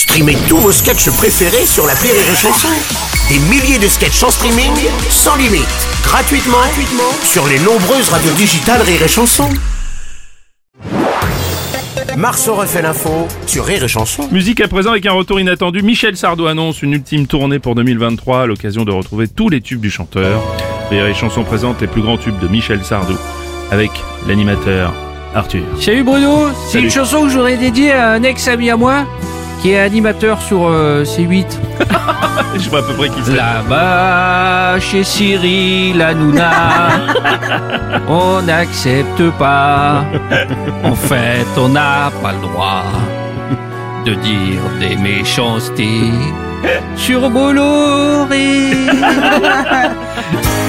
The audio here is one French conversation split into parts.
Streamez tous vos sketchs préférés sur la Rire et Chanson. Des milliers de sketchs en streaming, sans limite, gratuitement, gratuitement sur les nombreuses radios digitales Rire et Chanson. Marceau refait l'info sur Rire et Chanson. Musique à présent avec un retour inattendu. Michel Sardou annonce une ultime tournée pour 2023 à l'occasion de retrouver tous les tubes du chanteur. Rire et Chanson présente les plus grands tubes de Michel Sardou avec l'animateur Arthur. Salut Bruno, c'est une chanson que j'aurais dédiée à un ex-ami à moi qui est animateur sur euh, C8. Je vois à peu près qui c'est. Là-bas, chez Cyril Hanouna, on n'accepte pas. En fait, on n'a pas le droit de dire des méchancetés sur Bolloré.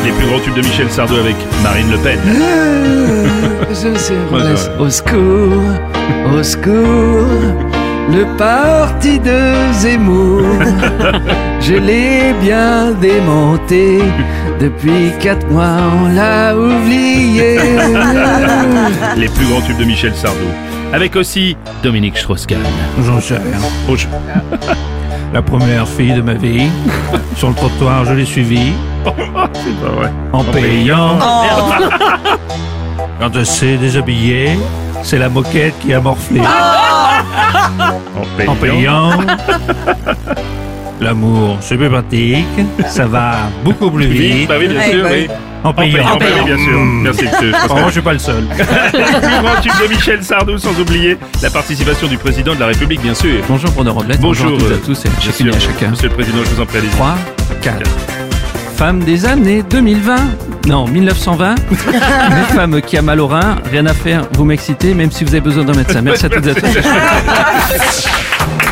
Les plus grands tubes de Michel Sardou avec Marine Le Pen. Je sais, Ouais, au secours, au secours, le parti de Zemmour, je l'ai bien démonté. Depuis quatre mois, on l'a oublié. Les plus grands tubes de Michel Sardou. Avec aussi Dominique Strauss-Kahn. J'en sais rien. Oh, je- La première fille de ma vie. Sur le trottoir, je l'ai suivie. C'est pas vrai. En payant. Quand elle s'est déshabillée, c'est la moquette qui a morflé. En En payant. L'amour, c'est plus pratique. Ça va beaucoup plus vite. bah oui, bien sûr, oui. En En payant, payant. bah oui, bien sûr. Merci, monsieur. Bon, moi, je suis pas le seul. Plus grands tubes de Michel Sardou, sans oublier la participation du président de la République, bien sûr. Bonjour Bruno Robles, Bonjour, bonjour, à euh, et à tous et Bien chacune et à sûr. chacun. Monsieur le Président, je vous en prie, allez-y. 3, 4. Femme des années 2020. Non, 1920. une femme qui a mal au rein, rien à faire, vous m'excitez, même si vous avez besoin d'un médecin. Merci à toutes et à tous.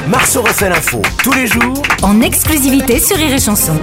Marceau refait l'info tous les jours en exclusivité sur Rire et Chanson.